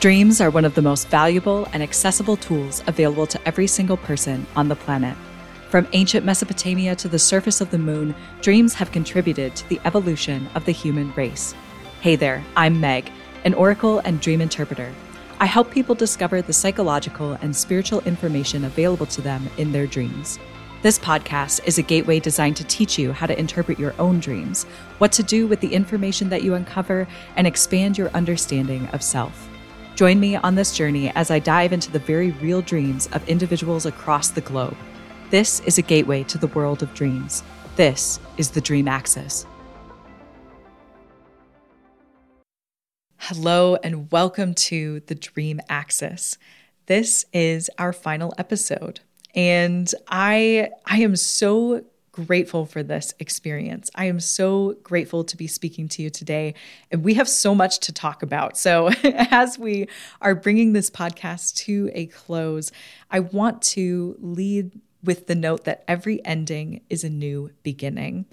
Dreams are one of the most valuable and accessible tools available to every single person on the planet. From ancient Mesopotamia to the surface of the moon, dreams have contributed to the evolution of the human race. Hey there, I'm Meg, an oracle and dream interpreter. I help people discover the psychological and spiritual information available to them in their dreams. This podcast is a gateway designed to teach you how to interpret your own dreams, what to do with the information that you uncover, and expand your understanding of self. Join me on this journey as I dive into the very real dreams of individuals across the globe. This is a gateway to the world of dreams. This is the Dream Axis. Hello, and welcome to the Dream Axis. This is our final episode. And I I am so grateful for this experience. I am so grateful to be speaking to you today. And we have so much to talk about. So, as we are bringing this podcast to a close, I want to lead with the note that every ending is a new beginning.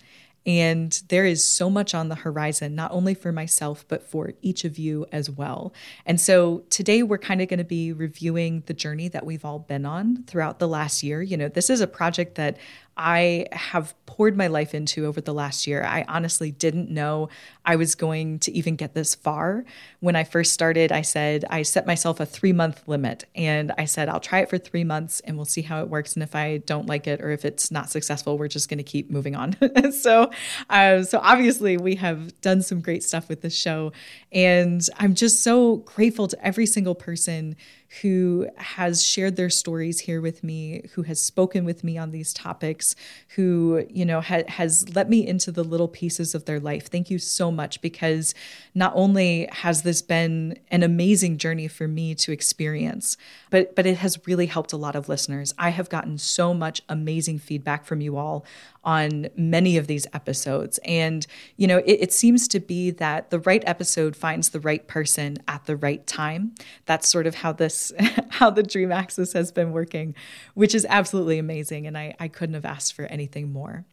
And there is so much on the horizon, not only for myself, but for each of you as well. And so today we're kind of going to be reviewing the journey that we've all been on throughout the last year. You know, this is a project that I have poured my life into over the last year. I honestly didn't know I was going to even get this far. When I first started, I said, I set myself a three month limit and I said, I'll try it for three months and we'll see how it works. And if I don't like it or if it's not successful, we're just going to keep moving on. so, uh, so obviously, we have done some great stuff with this show. And I'm just so grateful to every single person who has shared their stories here with me, who has spoken with me on these topics, who, you know, ha- has let me into the little pieces of their life. Thank you so much because not only has this been an amazing journey for me to experience, but but it has really helped a lot of listeners. I have gotten so much amazing feedback from you all on many of these episodes. And, you know, it, it, seems to be that the right episode finds the right person at the right time. That's sort of how this, how the Dream Axis has been working, which is absolutely amazing. And I, I couldn't have asked for anything more.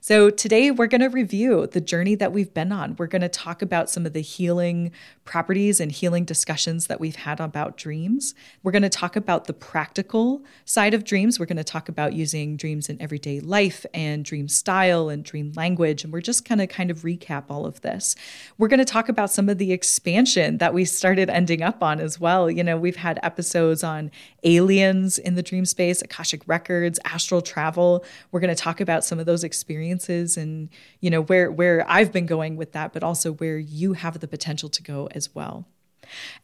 So, today we're going to review the journey that we've been on. We're going to talk about some of the healing properties and healing discussions that we've had about dreams. We're going to talk about the practical side of dreams. We're going to talk about using dreams in everyday life and dream style and dream language. And we're just going to kind of recap all of this. We're going to talk about some of the expansion that we started ending up on as well. You know, we've had episodes on aliens in the dream space, Akashic records, astral travel. We're going to talk about some of those experiences and you know where where I've been going with that but also where you have the potential to go as well.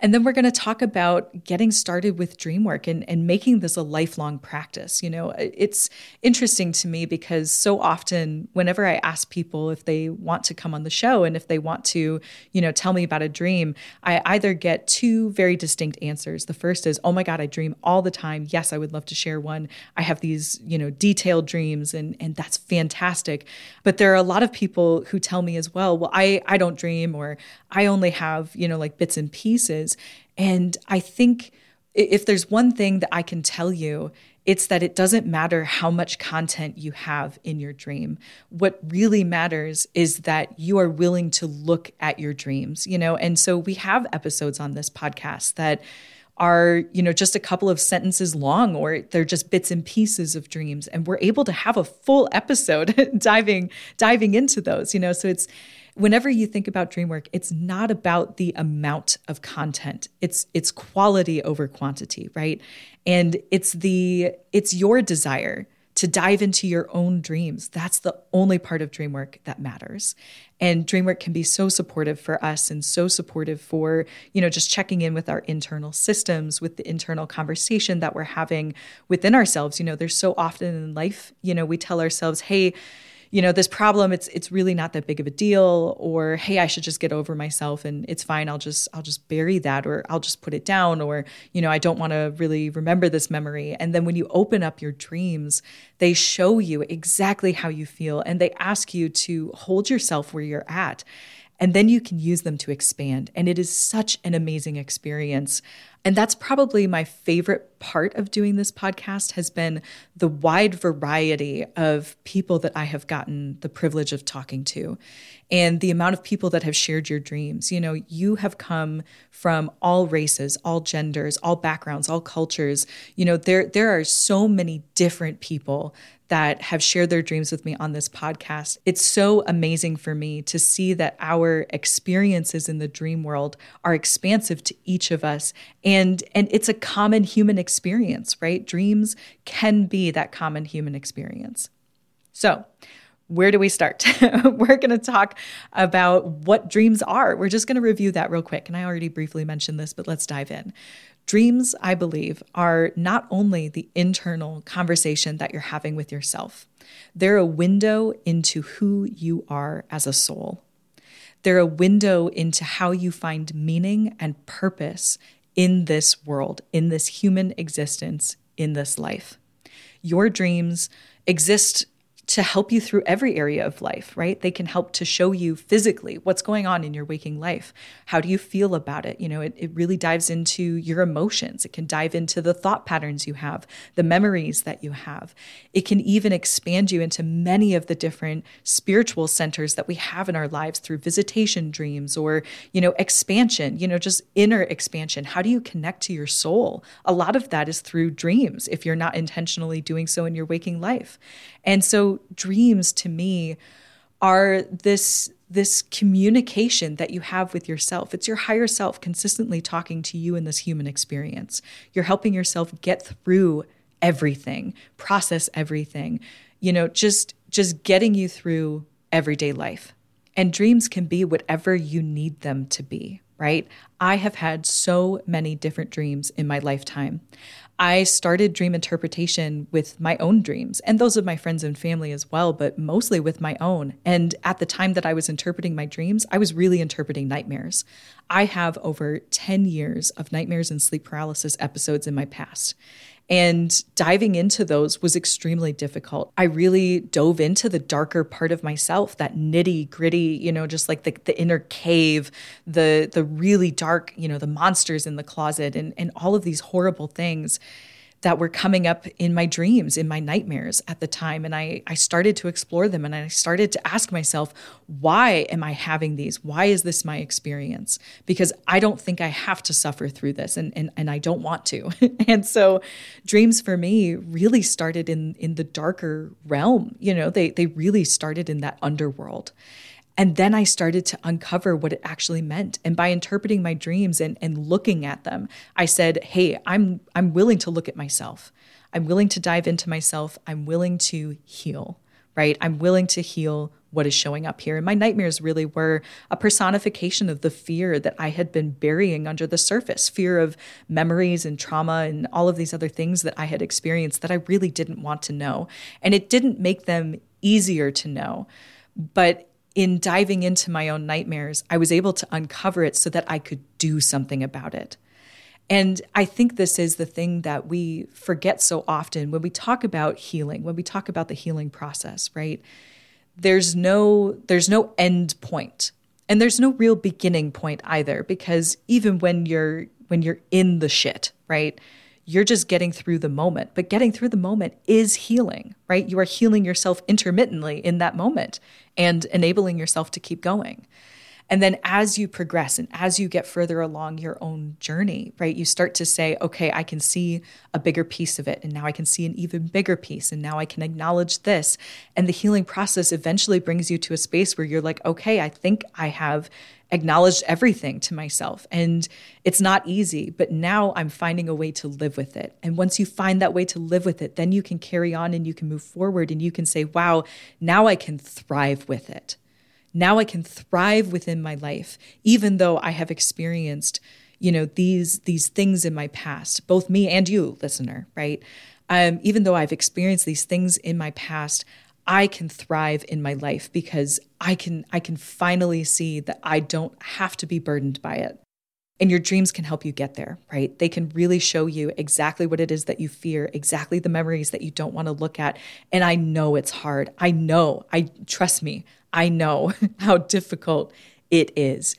And then we're going to talk about getting started with dream work and, and making this a lifelong practice. You know, it's interesting to me because so often, whenever I ask people if they want to come on the show and if they want to, you know, tell me about a dream, I either get two very distinct answers. The first is, oh my God, I dream all the time. Yes, I would love to share one. I have these, you know, detailed dreams and, and that's fantastic. But there are a lot of people who tell me as well, well, I, I don't dream or I only have, you know, like bits and pieces pieces. And I think if there's one thing that I can tell you, it's that it doesn't matter how much content you have in your dream. What really matters is that you are willing to look at your dreams, you know? And so we have episodes on this podcast that are, you know, just a couple of sentences long or they're just bits and pieces of dreams and we're able to have a full episode diving diving into those, you know. So it's whenever you think about dream work, it's not about the amount of content. It's it's quality over quantity, right? And it's the it's your desire to dive into your own dreams. That's the only part of dream work that matters. And dream work can be so supportive for us and so supportive for, you know, just checking in with our internal systems, with the internal conversation that we're having within ourselves. You know, there's so often in life, you know, we tell ourselves, hey, you know this problem it's it's really not that big of a deal or hey i should just get over myself and it's fine. I'll just i'll just bury that or i'll just put it down or you know i don't want to really remember this memory. And then when you open up your dreams they show you exactly how you feel and they ask you to hold yourself where you're at. And then you can use them to expand. And it is such an amazing experience. And that's probably my favorite part of doing this podcast has been the wide variety of people that I have gotten the privilege of talking to and the amount of people that have shared your dreams. You know, you have come from all races, all genders, all backgrounds, all cultures. You know, there there are so many different people that have shared their dreams with me on this podcast. It's so amazing for me to see that our experiences in the dream world are expansive to each of us and and it's a common human experience, right? Dreams can be that common human experience. So, where do we start? We're going to talk about what dreams are. We're just going to review that real quick. And I already briefly mentioned this, but let's dive in. Dreams, I believe, are not only the internal conversation that you're having with yourself, they're a window into who you are as a soul. They're a window into how you find meaning and purpose in this world, in this human existence, in this life. Your dreams exist to help you through every area of life, right? They can help to show you physically what's going on in your waking life. How do you feel about it? You know, it, it really dives into your emotions. It can dive into the thought patterns you have, the memories that you have. It can even expand you into many of the different spiritual centers that we have in our lives through visitation dreams or, you know, expansion, you know, just inner expansion. How do you connect to your soul? A lot of that is through dreams if you're not intentionally doing so in your waking life. And so dreams to me are this this communication that you have with yourself. It's your higher self consistently talking to you in this human experience. You're helping yourself get through everything, process everything. You know, just just getting you through everyday life. And dreams can be whatever you need them to be, right? I have had so many different dreams in my lifetime. I started dream interpretation with my own dreams and those of my friends and family as well, but mostly with my own. And at the time that I was interpreting my dreams, I was really interpreting nightmares. I have over 10 years of nightmares and sleep paralysis episodes in my past. And diving into those was extremely difficult. I really dove into the darker part of myself, that nitty gritty, you know, just like the, the inner cave, the the really dark, you know, the monsters in the closet and, and all of these horrible things that were coming up in my dreams, in my nightmares at the time. And I, I started to explore them and I started to ask myself, why am I having these? Why is this my experience? Because I don't think I have to suffer through this and, and, and I don't want to. and so dreams for me really started in, in the darker realm. You know, they, they really started in that underworld. And then I started to uncover what it actually meant. And by interpreting my dreams and, and looking at them, I said, hey, I'm I'm willing to look at myself. I'm willing to dive into myself. I'm willing to heal, right? I'm willing to heal what is showing up here. And my nightmares really were a personification of the fear that I had been burying under the surface fear of memories and trauma and all of these other things that I had experienced that I really didn't want to know. And it didn't make them easier to know. But in diving into my own nightmares, I was able to uncover it so that I could do something about it. And I think this is the thing that we forget so often when we talk about healing, when we talk about the healing process, right? There's no there's no end point. And there's no real beginning point either because even when you're when you're in the shit, right? You're just getting through the moment. But getting through the moment is healing, right? You are healing yourself intermittently in that moment and enabling yourself to keep going. And then as you progress and as you get further along your own journey, right, you start to say, okay, I can see a bigger piece of it. And now I can see an even bigger piece. And now I can acknowledge this. And the healing process eventually brings you to a space where you're like, okay, I think I have acknowledged everything to myself. And it's not easy, but now I'm finding a way to live with it. And once you find that way to live with it, then you can carry on and you can move forward and you can say, wow, now I can thrive with it. Now I can thrive within my life, even though I have experienced, you know, these these things in my past, both me and you, listener, right? Um, even though I've experienced these things in my past, I can thrive in my life because I can I can finally see that I don't have to be burdened by it. And your dreams can help you get there, right? They can really show you exactly what it is that you fear, exactly the memories that you don't want to look at. And I know it's hard. I know. I trust me. I know how difficult it is.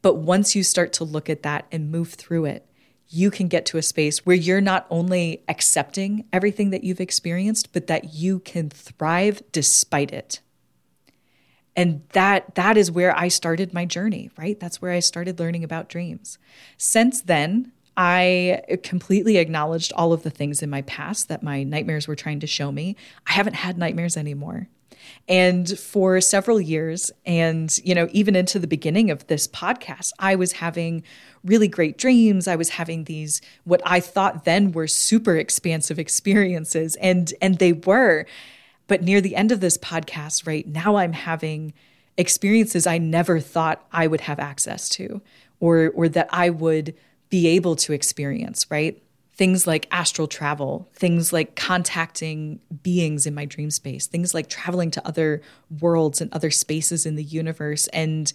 But once you start to look at that and move through it, you can get to a space where you're not only accepting everything that you've experienced, but that you can thrive despite it. And that that is where I started my journey, right? That's where I started learning about dreams. Since then, I completely acknowledged all of the things in my past that my nightmares were trying to show me. I haven't had nightmares anymore. And for several years, and you know, even into the beginning of this podcast, I was having really great dreams. I was having these what I thought then were super expansive experiences, and and they were. But near the end of this podcast, right now, I'm having experiences I never thought I would have access to, or or that I would be able to experience. Right things like astral travel, things like contacting beings in my dream space, things like traveling to other worlds and other spaces in the universe. And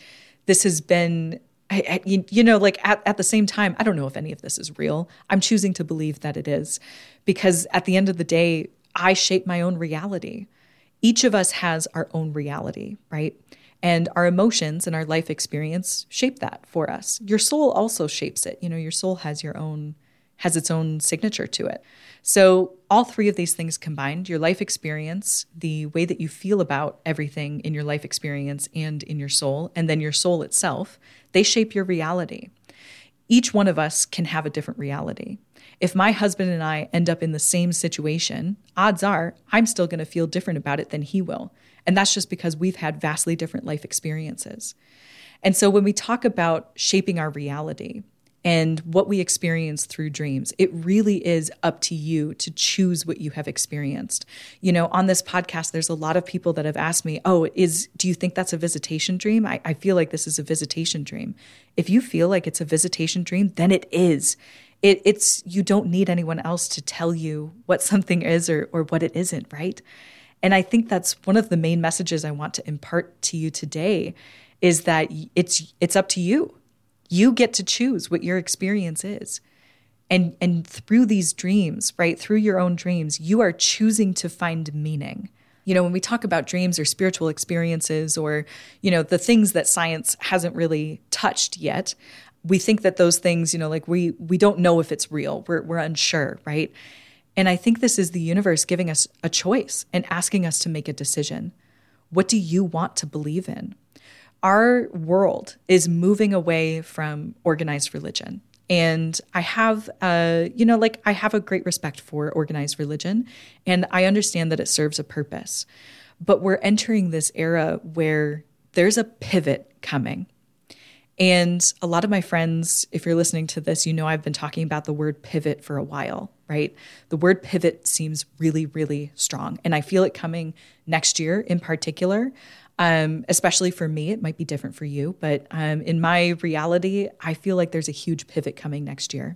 this has been, I, I, you know, like at, at the same time, I don't know if any of this is real. I'm choosing to believe that it is because at the end of the day, I shape my own reality. Each of us has our own reality, right? And our emotions and our life experience shape that for us. Your soul also shapes it. You know, your soul has your own has its own signature to it. So, all three of these things combined your life experience, the way that you feel about everything in your life experience and in your soul, and then your soul itself, they shape your reality. Each one of us can have a different reality. If my husband and I end up in the same situation, odds are I'm still going to feel different about it than he will. And that's just because we've had vastly different life experiences. And so when we talk about shaping our reality, and what we experience through dreams. It really is up to you to choose what you have experienced. You know, on this podcast, there's a lot of people that have asked me, Oh, is do you think that's a visitation dream? I, I feel like this is a visitation dream. If you feel like it's a visitation dream, then it is. It, it's you don't need anyone else to tell you what something is or, or what it isn't, right? And I think that's one of the main messages I want to impart to you today is that it's it's up to you you get to choose what your experience is. And and through these dreams, right? Through your own dreams, you are choosing to find meaning. You know, when we talk about dreams or spiritual experiences or, you know, the things that science hasn't really touched yet, we think that those things, you know, like we we don't know if it's real. We're we're unsure, right? And I think this is the universe giving us a choice and asking us to make a decision. What do you want to believe in? Our world is moving away from organized religion. And I have, uh, you know, like I have a great respect for organized religion, and I understand that it serves a purpose. But we're entering this era where there's a pivot coming. And a lot of my friends, if you're listening to this, you know I've been talking about the word pivot for a while, right? The word pivot seems really, really strong. And I feel it coming next year in particular. Um, especially for me, it might be different for you, but um, in my reality, I feel like there's a huge pivot coming next year.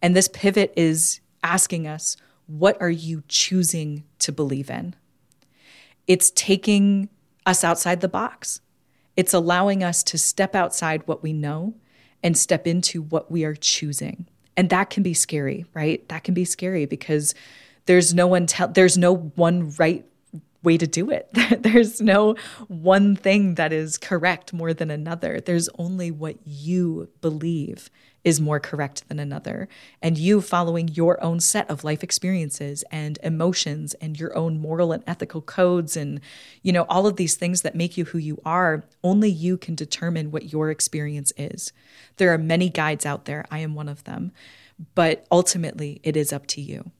And this pivot is asking us, what are you choosing to believe in? It's taking us outside the box. It's allowing us to step outside what we know and step into what we are choosing. And that can be scary, right? That can be scary because there's no one tell there's no one right way to do it. There's no one thing that is correct more than another. There's only what you believe is more correct than another. And you following your own set of life experiences and emotions and your own moral and ethical codes and, you know, all of these things that make you who you are, only you can determine what your experience is. There are many guides out there. I am one of them. But ultimately, it is up to you.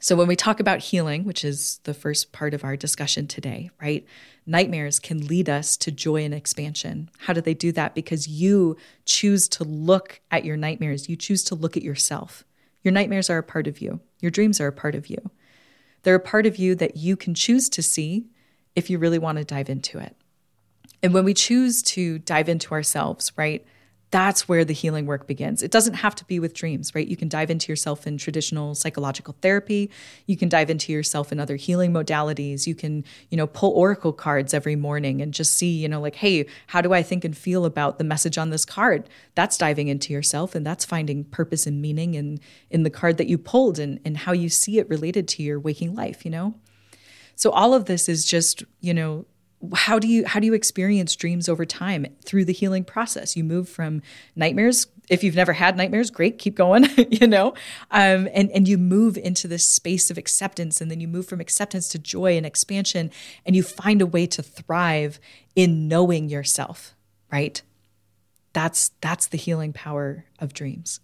So, when we talk about healing, which is the first part of our discussion today, right? Nightmares can lead us to joy and expansion. How do they do that? Because you choose to look at your nightmares, you choose to look at yourself. Your nightmares are a part of you, your dreams are a part of you. They're a part of you that you can choose to see if you really want to dive into it. And when we choose to dive into ourselves, right? That's where the healing work begins. It doesn't have to be with dreams, right? You can dive into yourself in traditional psychological therapy. You can dive into yourself in other healing modalities. You can, you know, pull oracle cards every morning and just see, you know, like, hey, how do I think and feel about the message on this card? That's diving into yourself and that's finding purpose and meaning in in the card that you pulled and, and how you see it related to your waking life, you know? So all of this is just, you know, how do you how do you experience dreams over time through the healing process you move from nightmares if you've never had nightmares, great, keep going, you know? Um, and, and you move into this space of acceptance, and then you move from acceptance to joy and expansion, and you find a way to thrive in knowing yourself, right? That's, that's the healing power of dreams.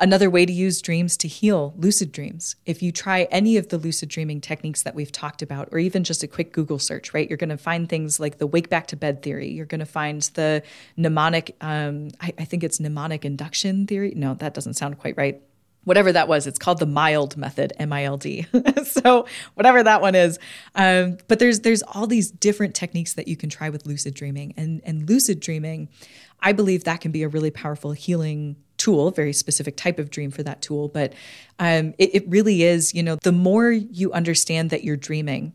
Another way to use dreams to heal lucid dreams. If you try any of the lucid dreaming techniques that we've talked about, or even just a quick Google search, right, you're going to find things like the wake back to bed theory. You're going to find the mnemonic, um, I, I think it's mnemonic induction theory. No, that doesn't sound quite right whatever that was it's called the mild method m-i-l-d so whatever that one is um, but there's there's all these different techniques that you can try with lucid dreaming and and lucid dreaming i believe that can be a really powerful healing tool, very specific type of dream for that tool. But um, it, it really is, you know, the more you understand that you're dreaming,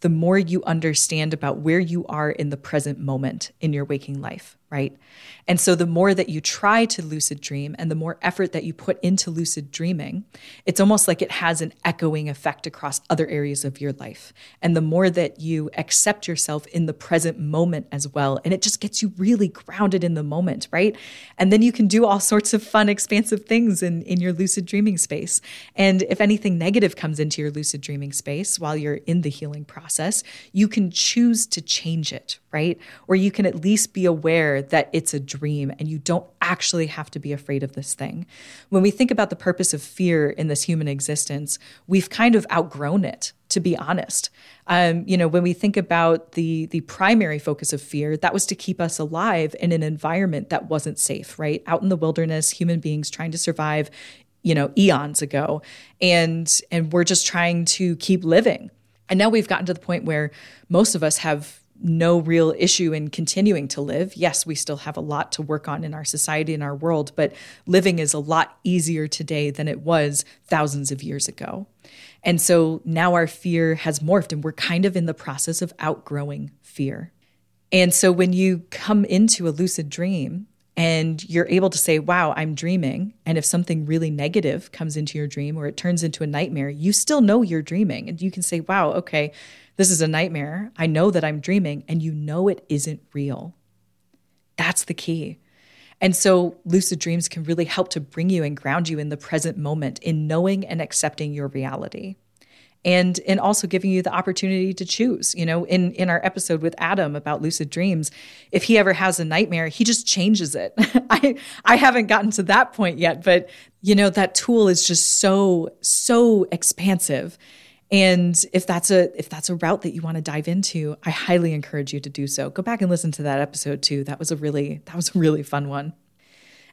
the more you understand about where you are in the present moment in your waking life right? And so the more that you try to lucid dream and the more effort that you put into lucid dreaming, it's almost like it has an echoing effect across other areas of your life. And the more that you accept yourself in the present moment as well, and it just gets you really grounded in the moment, right? And then you can do all sorts of fun, expansive things in, in your lucid dreaming space. And if anything negative comes into your lucid dreaming space while you're in the healing process, you can choose to change it, right? Or you can at least be aware that it's a dream and you don't actually have to be afraid of this thing. When we think about the purpose of fear in this human existence, we've kind of outgrown it, to be honest. Um, you know, when we think about the the primary focus of fear, that was to keep us alive in an environment that wasn't safe, right? Out in the wilderness, human beings trying to survive, you know, eons ago. And and we're just trying to keep living. And now we've gotten to the point where most of us have no real issue in continuing to live. Yes, we still have a lot to work on in our society and our world, but living is a lot easier today than it was thousands of years ago. And so now our fear has morphed and we're kind of in the process of outgrowing fear. And so when you come into a lucid dream, and you're able to say, Wow, I'm dreaming. And if something really negative comes into your dream or it turns into a nightmare, you still know you're dreaming. And you can say, Wow, okay, this is a nightmare. I know that I'm dreaming, and you know it isn't real. That's the key. And so, lucid dreams can really help to bring you and ground you in the present moment, in knowing and accepting your reality. And, and also giving you the opportunity to choose. You know, in, in our episode with Adam about lucid dreams, if he ever has a nightmare, he just changes it. I, I haven't gotten to that point yet, but you know, that tool is just so, so expansive and if that's a if that's a route that you want to dive into, I highly encourage you to do so. Go back and listen to that episode too. That was a really that was a really fun one.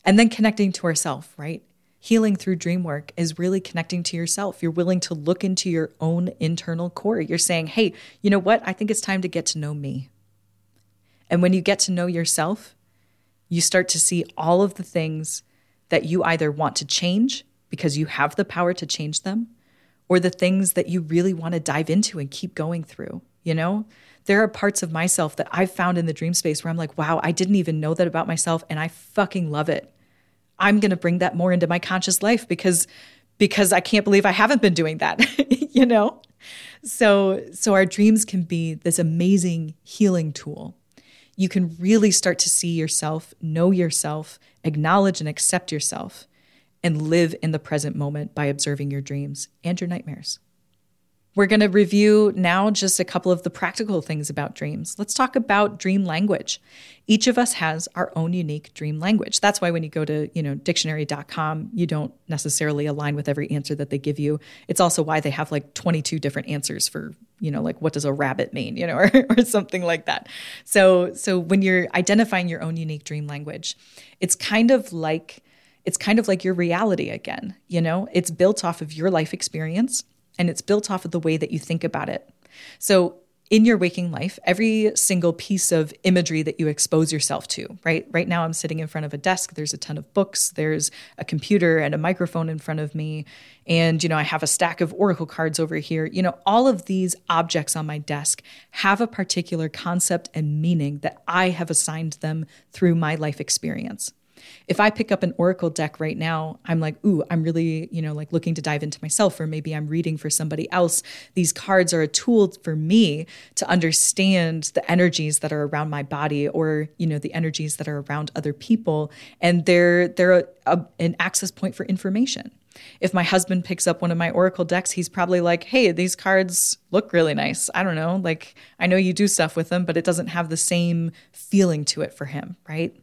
And then connecting to ourself, right? Healing through dream work is really connecting to yourself. You're willing to look into your own internal core. You're saying, "Hey, you know what? I think it's time to get to know me." And when you get to know yourself, you start to see all of the things that you either want to change because you have the power to change them or the things that you really want to dive into and keep going through. You know, there are parts of myself that I've found in the dream space where I'm like, wow, I didn't even know that about myself and I fucking love it. I'm going to bring that more into my conscious life because because I can't believe I haven't been doing that, you know? So so our dreams can be this amazing healing tool. You can really start to see yourself, know yourself, acknowledge and accept yourself and live in the present moment by observing your dreams and your nightmares. We're going to review now just a couple of the practical things about dreams. Let's talk about dream language. Each of us has our own unique dream language. That's why when you go to, you know, dictionary.com, you don't necessarily align with every answer that they give you. It's also why they have like 22 different answers for, you know, like what does a rabbit mean, you know, or, or something like that. So so when you're identifying your own unique dream language, it's kind of like it's kind of like your reality again. You know, it's built off of your life experience and it's built off of the way that you think about it. So, in your waking life, every single piece of imagery that you expose yourself to, right? Right now, I'm sitting in front of a desk. There's a ton of books. There's a computer and a microphone in front of me. And, you know, I have a stack of Oracle cards over here. You know, all of these objects on my desk have a particular concept and meaning that I have assigned them through my life experience. If I pick up an oracle deck right now, I'm like, ooh, I'm really, you know, like looking to dive into myself, or maybe I'm reading for somebody else. These cards are a tool for me to understand the energies that are around my body or, you know, the energies that are around other people. And they're they're a, a, an access point for information. If my husband picks up one of my Oracle decks, he's probably like, hey, these cards look really nice. I don't know. Like, I know you do stuff with them, but it doesn't have the same feeling to it for him, right?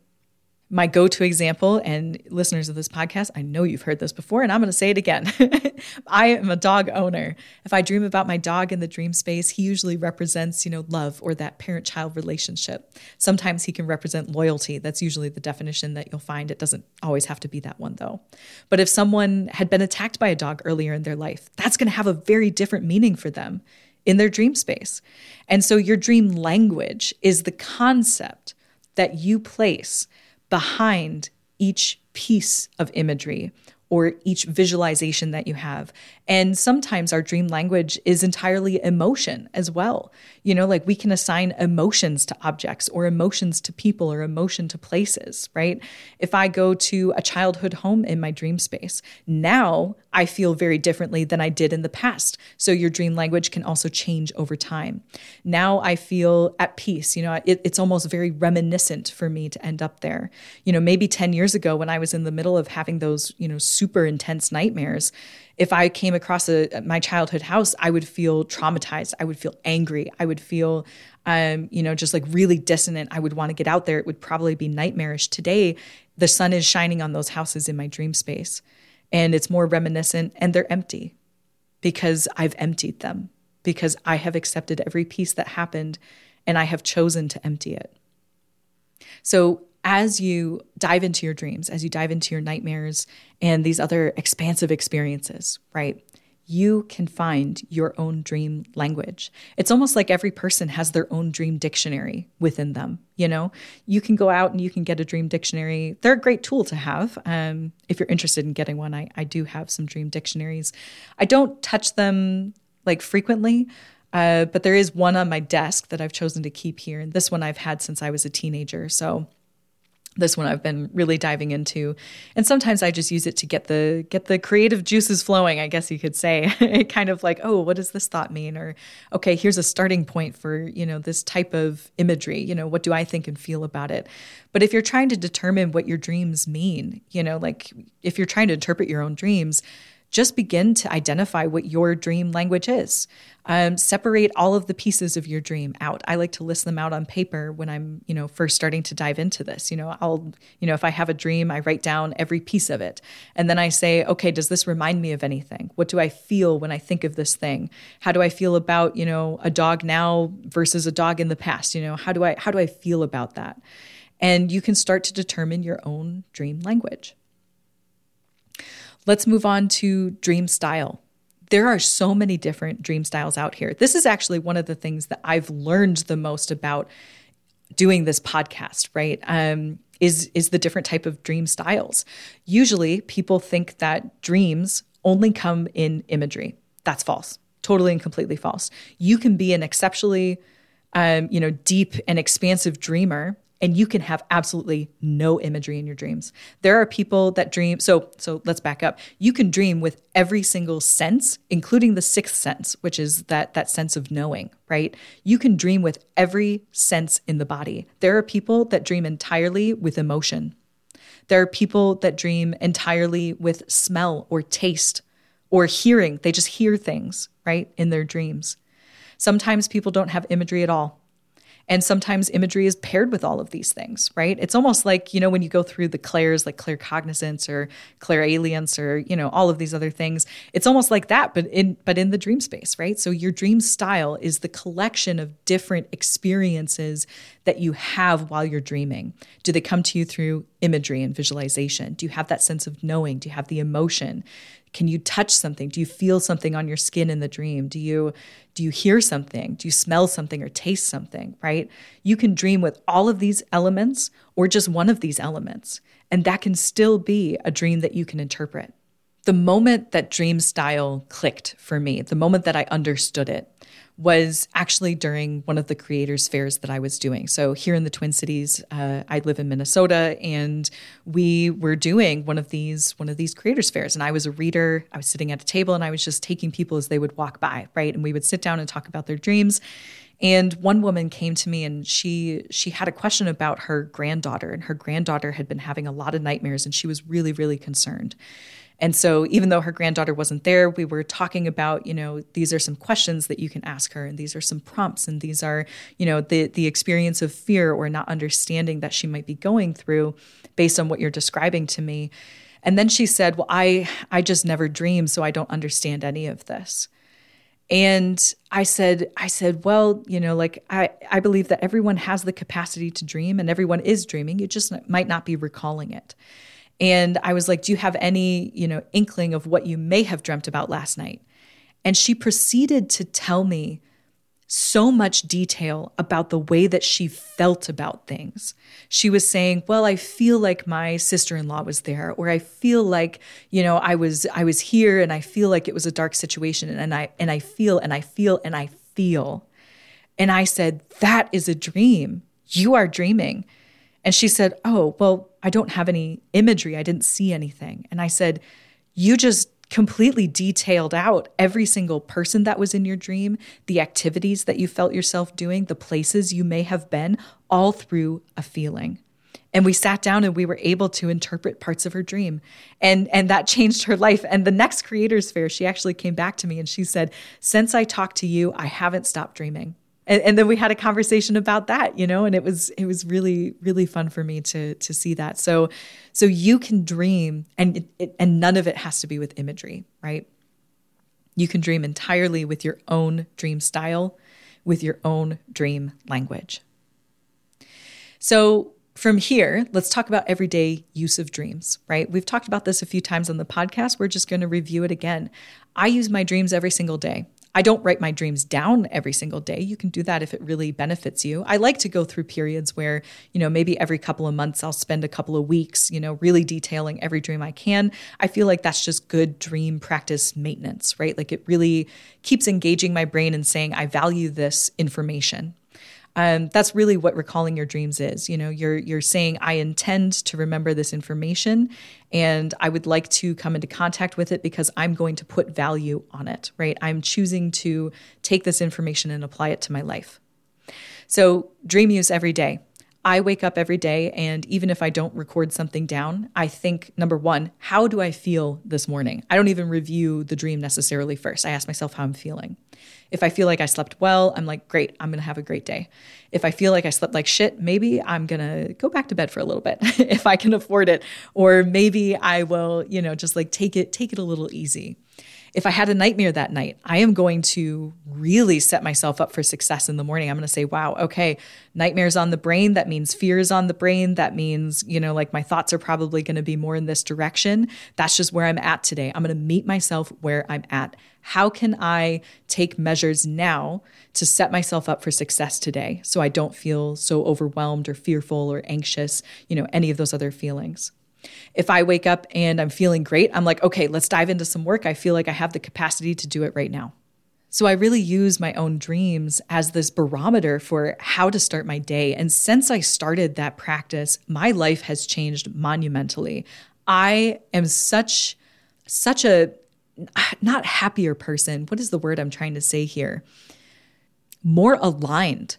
My go to example, and listeners of this podcast, I know you've heard this before, and I'm going to say it again. I am a dog owner. If I dream about my dog in the dream space, he usually represents, you know, love or that parent child relationship. Sometimes he can represent loyalty. That's usually the definition that you'll find. It doesn't always have to be that one, though. But if someone had been attacked by a dog earlier in their life, that's going to have a very different meaning for them in their dream space. And so your dream language is the concept that you place behind each piece of imagery or each visualization that you have. And sometimes our dream language is entirely emotion as well. You know, like we can assign emotions to objects or emotions to people or emotion to places, right? If I go to a childhood home in my dream space, now I feel very differently than I did in the past. So your dream language can also change over time. Now I feel at peace. You know, it, it's almost very reminiscent for me to end up there. You know, maybe 10 years ago when I was in the middle of having those, you know, super intense nightmares, if I came across a, my childhood house, I would feel traumatized. I would feel angry. I would feel, um, you know, just like really dissonant. I would want to get out there. It would probably be nightmarish. Today, the sun is shining on those houses in my dream space, and it's more reminiscent, and they're empty because I've emptied them, because I have accepted every piece that happened, and I have chosen to empty it. So as you dive into your dreams, as you dive into your nightmares and these other expansive experiences, right? You can find your own dream language. It's almost like every person has their own dream dictionary within them. You know, you can go out and you can get a dream dictionary. They're a great tool to have. Um, if you're interested in getting one, I, I do have some dream dictionaries. I don't touch them like frequently. Uh, but there is one on my desk that I've chosen to keep here. And this one I've had since I was a teenager. So this one I've been really diving into. And sometimes I just use it to get the get the creative juices flowing, I guess you could say. it kind of like, oh, what does this thought mean? Or okay, here's a starting point for, you know, this type of imagery. You know, what do I think and feel about it? But if you're trying to determine what your dreams mean, you know, like if you're trying to interpret your own dreams, just begin to identify what your dream language is. Um, separate all of the pieces of your dream out. I like to list them out on paper when I'm, you know, first starting to dive into this. You know, I'll, you know, if I have a dream, I write down every piece of it. And then I say, okay, does this remind me of anything? What do I feel when I think of this thing? How do I feel about, you know, a dog now versus a dog in the past? You know, how do I how do I feel about that? And you can start to determine your own dream language. Let's move on to dream style. There are so many different dream styles out here. This is actually one of the things that I've learned the most about doing this podcast, right? Um, is is the different type of dream styles. Usually people think that dreams only come in imagery. That's false. Totally and completely false. You can be an exceptionally um, you know, deep and expansive dreamer and you can have absolutely no imagery in your dreams. There are people that dream so so let's back up. You can dream with every single sense, including the sixth sense, which is that that sense of knowing, right? You can dream with every sense in the body. There are people that dream entirely with emotion. There are people that dream entirely with smell or taste or hearing. They just hear things, right, in their dreams. Sometimes people don't have imagery at all. And sometimes imagery is paired with all of these things, right? It's almost like, you know, when you go through the clairs, like claircognizance or clairalience or, you know, all of these other things, it's almost like that, but in but in the dream space, right? So your dream style is the collection of different experiences that you have while you're dreaming. Do they come to you through imagery and visualization? Do you have that sense of knowing? Do you have the emotion? Can you touch something? Do you feel something on your skin in the dream? Do you do you hear something? Do you smell something or taste something, right? You can dream with all of these elements or just one of these elements, and that can still be a dream that you can interpret. The moment that dream style clicked for me, the moment that I understood it, was actually during one of the creators fairs that I was doing. So here in the Twin Cities, uh, I live in Minnesota, and we were doing one of these one of these creators fairs. And I was a reader. I was sitting at a table, and I was just taking people as they would walk by, right? And we would sit down and talk about their dreams. And one woman came to me and she she had a question about her granddaughter and her granddaughter had been having a lot of nightmares and she was really really concerned. And so, even though her granddaughter wasn't there, we were talking about, you know, these are some questions that you can ask her, and these are some prompts, and these are, you know, the the experience of fear or not understanding that she might be going through, based on what you're describing to me. And then she said, "Well, I I just never dream, so I don't understand any of this." And I said, I said, well, you know, like I, I believe that everyone has the capacity to dream and everyone is dreaming. You just might not be recalling it. And I was like, Do you have any, you know, inkling of what you may have dreamt about last night? And she proceeded to tell me so much detail about the way that she felt about things. She was saying, "Well, I feel like my sister-in-law was there or I feel like, you know, I was I was here and I feel like it was a dark situation and I and I feel and I feel and I feel." And I said, "That is a dream. You are dreaming." And she said, "Oh, well, I don't have any imagery. I didn't see anything. And I said, You just completely detailed out every single person that was in your dream, the activities that you felt yourself doing, the places you may have been, all through a feeling. And we sat down and we were able to interpret parts of her dream. And, and that changed her life. And the next Creators Fair, she actually came back to me and she said, Since I talked to you, I haven't stopped dreaming and, and, then we had a conversation about that you know and it was it was really really fun for me to to see that so so you can dream and it, it, and none of it has to be with imagery right you can dream entirely with your own dream style with your own dream language so from here, let's talk about everyday use of dreams, right? We've talked about this a few times on the podcast. We're just going to review it again. I use my dreams every single day. I don't write my dreams down every single day. You can do that if it really benefits you. I like to go through periods where, you know, maybe every couple of months I'll spend a couple of weeks, you know, really detailing every dream I can. I feel like that's just good dream practice maintenance, right? Like it really keeps engaging my brain and saying, I value this information. Um, that's really what recalling your dreams is. You know, you're you're saying I intend to remember this information, and I would like to come into contact with it because I'm going to put value on it. Right? I'm choosing to take this information and apply it to my life. So, dream use every day. I wake up every day, and even if I don't record something down, I think number one, how do I feel this morning? I don't even review the dream necessarily first. I ask myself how I'm feeling. If I feel like I slept well, I'm like, great, I'm gonna have a great day. If I feel like I slept like shit, maybe I'm gonna go back to bed for a little bit if I can afford it. Or maybe I will, you know, just like take it, take it a little easy if I had a nightmare that night, I am going to really set myself up for success in the morning. I'm going to say, wow, okay, nightmares on the brain. That means fears on the brain. That means, you know, like my thoughts are probably going to be more in this direction. That's just where I'm at today. I'm going to meet myself where I'm at. How can I take measures now to set myself up for success today so I don't feel so overwhelmed or fearful or anxious, you know, any of those other feelings? If I wake up and I'm feeling great, I'm like, okay, let's dive into some work. I feel like I have the capacity to do it right now. So I really use my own dreams as this barometer for how to start my day. And since I started that practice, my life has changed monumentally. I am such such a not happier person. What is the word I'm trying to say here? More aligned.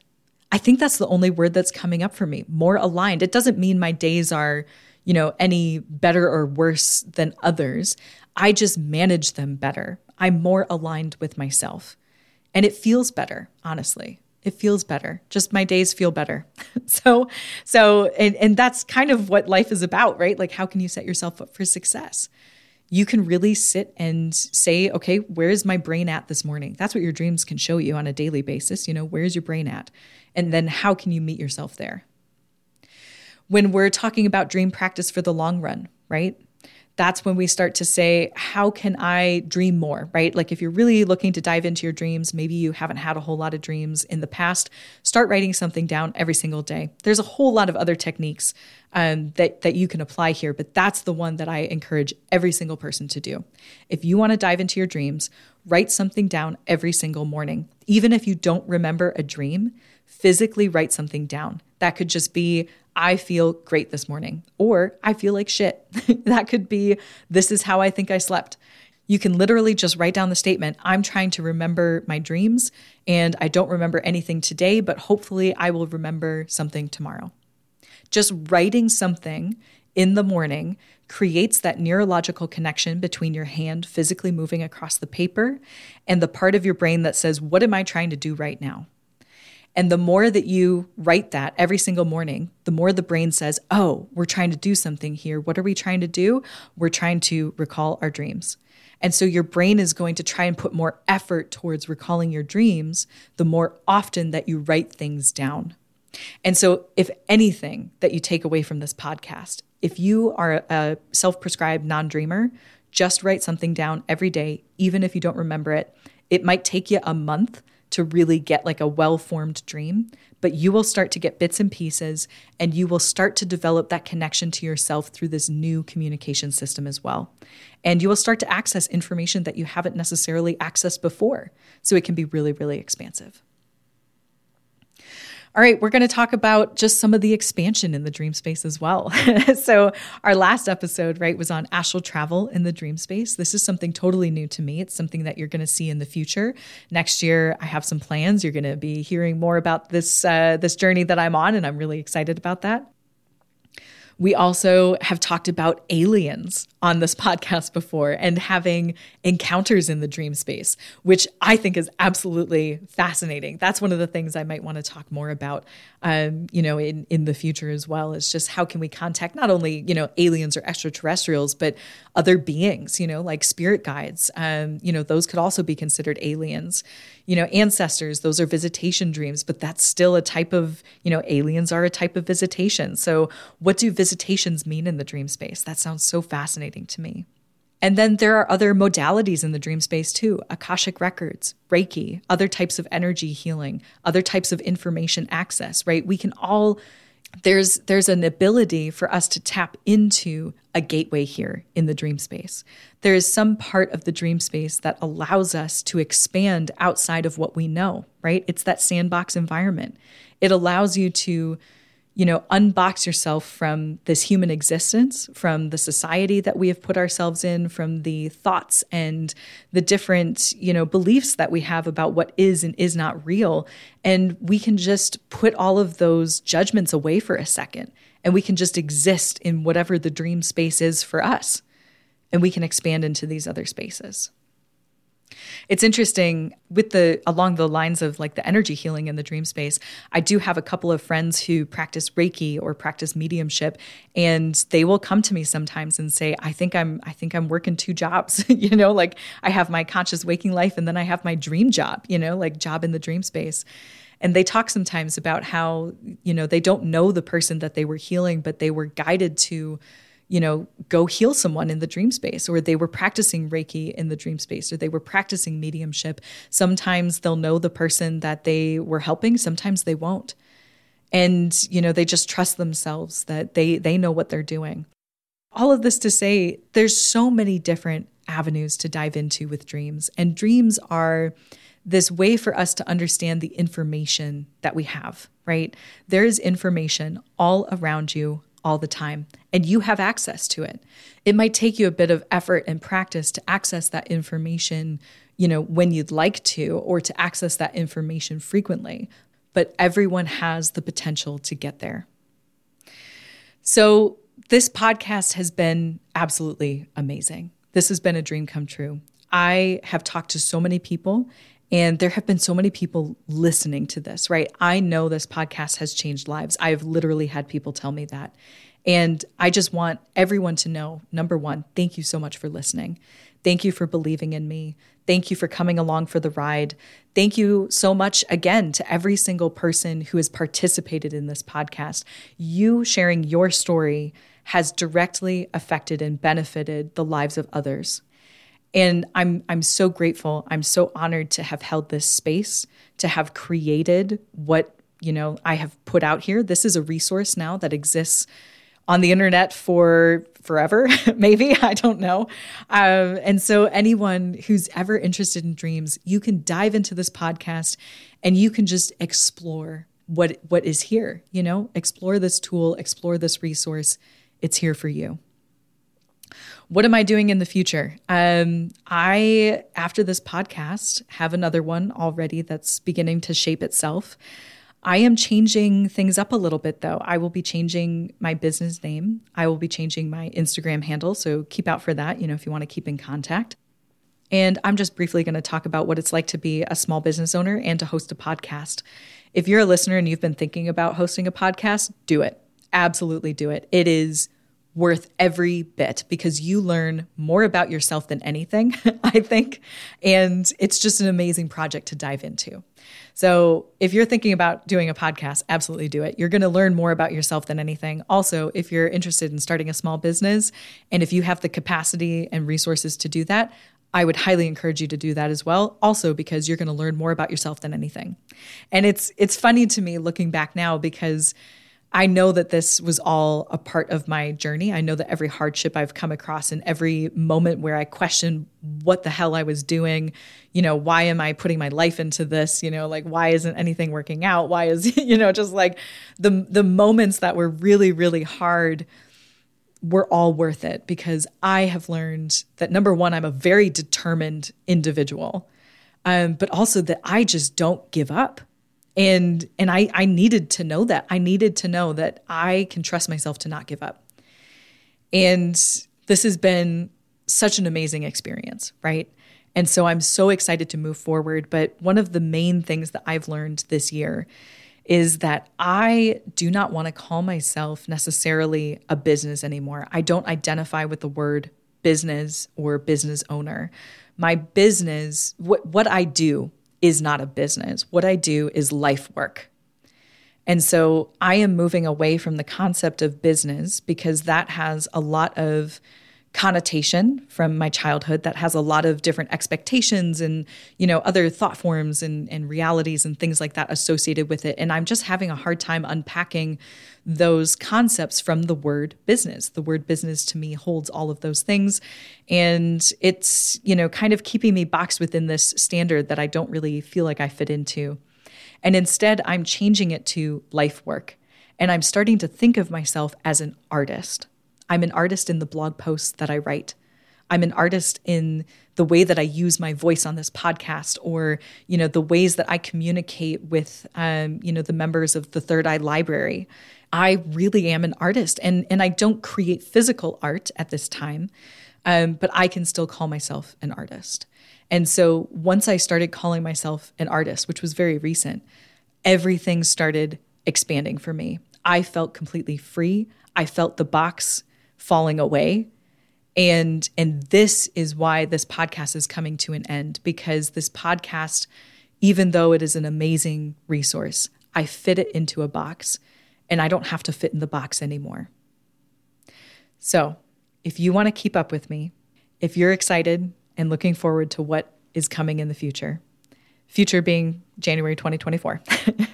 I think that's the only word that's coming up for me. More aligned. It doesn't mean my days are you know, any better or worse than others. I just manage them better. I'm more aligned with myself. And it feels better, honestly. It feels better. Just my days feel better. so, so, and, and that's kind of what life is about, right? Like, how can you set yourself up for success? You can really sit and say, okay, where's my brain at this morning? That's what your dreams can show you on a daily basis. You know, where's your brain at? And then how can you meet yourself there? When we're talking about dream practice for the long run, right? that's when we start to say, how can I dream more, right? Like if you're really looking to dive into your dreams, maybe you haven't had a whole lot of dreams in the past, start writing something down every single day. There's a whole lot of other techniques um, that, that you can apply here, but that's the one that I encourage every single person to do. If you want to dive into your dreams, write something down every single morning. Even if you don't remember a dream, physically write something down. That could just be, I feel great this morning, or I feel like shit. that could be, this is how I think I slept. You can literally just write down the statement I'm trying to remember my dreams, and I don't remember anything today, but hopefully I will remember something tomorrow. Just writing something in the morning creates that neurological connection between your hand physically moving across the paper and the part of your brain that says, What am I trying to do right now? And the more that you write that every single morning, the more the brain says, Oh, we're trying to do something here. What are we trying to do? We're trying to recall our dreams. And so your brain is going to try and put more effort towards recalling your dreams the more often that you write things down. And so, if anything that you take away from this podcast, if you are a self prescribed non dreamer, just write something down every day, even if you don't remember it. It might take you a month to really get like a well formed dream, but you will start to get bits and pieces and you will start to develop that connection to yourself through this new communication system as well. And you will start to access information that you haven't necessarily accessed before. So it can be really, really expansive. All right, we're going to talk about just some of the expansion in the dream space as well. so, our last episode, right, was on astral travel in the dream space. This is something totally new to me. It's something that you're going to see in the future. Next year, I have some plans. You're going to be hearing more about this uh, this journey that I'm on, and I'm really excited about that. We also have talked about aliens on this podcast before and having encounters in the dream space, which I think is absolutely fascinating. That's one of the things I might want to talk more about, um, you know, in, in the future as well, is just how can we contact not only, you know, aliens or extraterrestrials, but other beings, you know, like spirit guides. Um, you know, those could also be considered aliens you know, ancestors, those are visitation dreams, but that's still a type of, you know, aliens are a type of visitation. So, what do visitations mean in the dream space? That sounds so fascinating to me. And then there are other modalities in the dream space too Akashic records, Reiki, other types of energy healing, other types of information access, right? We can all there's there's an ability for us to tap into a gateway here in the dream space. There is some part of the dream space that allows us to expand outside of what we know, right? It's that sandbox environment. It allows you to you know, unbox yourself from this human existence, from the society that we have put ourselves in, from the thoughts and the different, you know, beliefs that we have about what is and is not real. And we can just put all of those judgments away for a second and we can just exist in whatever the dream space is for us. And we can expand into these other spaces. It's interesting with the along the lines of like the energy healing in the dream space. I do have a couple of friends who practice Reiki or practice mediumship and they will come to me sometimes and say, "I think I'm I think I'm working two jobs." you know, like I have my conscious waking life and then I have my dream job, you know, like job in the dream space and they talk sometimes about how you know they don't know the person that they were healing but they were guided to you know, go heal someone in the dream space, or they were practicing Reiki in the dream space, or they were practicing mediumship. Sometimes they'll know the person that they were helping, sometimes they won't. And, you know, they just trust themselves that they they know what they're doing. All of this to say, there's so many different avenues to dive into with dreams. And dreams are this way for us to understand the information that we have, right? There is information all around you all the time, and you have access to it. It might take you a bit of effort and practice to access that information, you know, when you'd like to, or to access that information frequently, but everyone has the potential to get there. So, this podcast has been absolutely amazing. This has been a dream come true. I have talked to so many people and there have been so many people listening to this, right? I know this podcast has changed lives. I've literally had people tell me that. And I just want everyone to know number one, thank you so much for listening. Thank you for believing in me. Thank you for coming along for the ride. Thank you so much again to every single person who has participated in this podcast. You sharing your story has directly affected and benefited the lives of others. And I'm I'm so grateful. I'm so honored to have held this space, to have created what, you know, I have put out here. This is a resource now that exists on the internet for forever, maybe. I don't know. Um, and so, anyone who's ever interested in dreams, you can dive into this podcast and you can just explore what what is here. You know, explore this tool, explore this resource. It's here for you. What am I doing in the future? Um, I, after this podcast, have another one already that's beginning to shape itself. I am changing things up a little bit though. I will be changing my business name. I will be changing my Instagram handle. So keep out for that, you know, if you want to keep in contact. And I'm just briefly going to talk about what it's like to be a small business owner and to host a podcast. If you're a listener and you've been thinking about hosting a podcast, do it. Absolutely do it. It is worth every bit because you learn more about yourself than anything, I think. And it's just an amazing project to dive into. So, if you're thinking about doing a podcast, absolutely do it. You're going to learn more about yourself than anything. Also, if you're interested in starting a small business and if you have the capacity and resources to do that, I would highly encourage you to do that as well. Also because you're going to learn more about yourself than anything. And it's it's funny to me looking back now because I know that this was all a part of my journey. I know that every hardship I've come across and every moment where I question what the hell I was doing, you know, why am I putting my life into this? You know, like why isn't anything working out? Why is, you know, just like the the moments that were really really hard were all worth it because I have learned that number one, I'm a very determined individual, um, but also that I just don't give up and and I I needed to know that. I needed to know that I can trust myself to not give up. And this has been such an amazing experience, right? And so I'm so excited to move forward, but one of the main things that I've learned this year is that I do not want to call myself necessarily a business anymore. I don't identify with the word business or business owner. My business, what, what I do is not a business. What I do is life work. And so I am moving away from the concept of business because that has a lot of connotation from my childhood that has a lot of different expectations and you know other thought forms and, and realities and things like that associated with it. And i'm just having a hard time unpacking those concepts from the word business. The word business to me holds all of those things. And it's you know kind of keeping me boxed within this standard that i don't really feel like i fit into. And instead i'm changing it to life work. And i'm starting to think of myself as an artist I'm an artist in the blog posts that I write. I'm an artist in the way that I use my voice on this podcast, or you know the ways that I communicate with um, you know the members of the Third Eye Library. I really am an artist, and and I don't create physical art at this time, um, but I can still call myself an artist. And so once I started calling myself an artist, which was very recent, everything started expanding for me. I felt completely free. I felt the box falling away. And and this is why this podcast is coming to an end because this podcast even though it is an amazing resource i fit it into a box and i don't have to fit in the box anymore. So if you want to keep up with me if you're excited and looking forward to what is coming in the future future being january 2024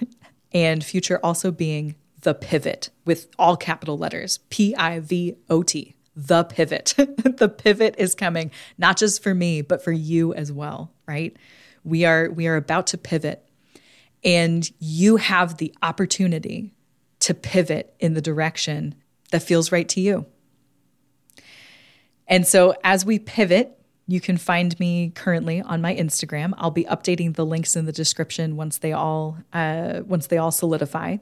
and future also being the pivot with all capital letters P I V O T. The pivot. the pivot is coming, not just for me, but for you as well, right? We are we are about to pivot and you have the opportunity to pivot in the direction that feels right to you. And so as we pivot, you can find me currently on my Instagram. I'll be updating the links in the description once they all uh, once they all solidify.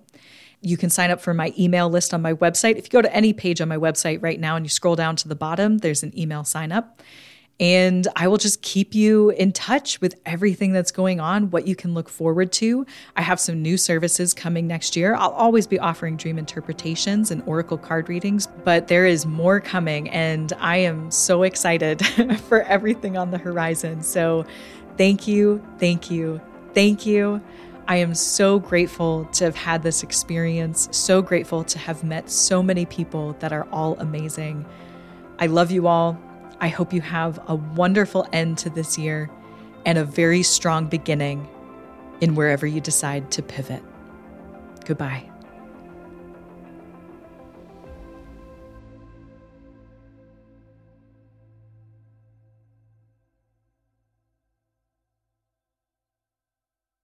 You can sign up for my email list on my website. If you go to any page on my website right now and you scroll down to the bottom, there's an email sign up. And I will just keep you in touch with everything that's going on, what you can look forward to. I have some new services coming next year. I'll always be offering dream interpretations and oracle card readings, but there is more coming. And I am so excited for everything on the horizon. So thank you, thank you, thank you. I am so grateful to have had this experience, so grateful to have met so many people that are all amazing. I love you all. I hope you have a wonderful end to this year and a very strong beginning in wherever you decide to pivot. Goodbye.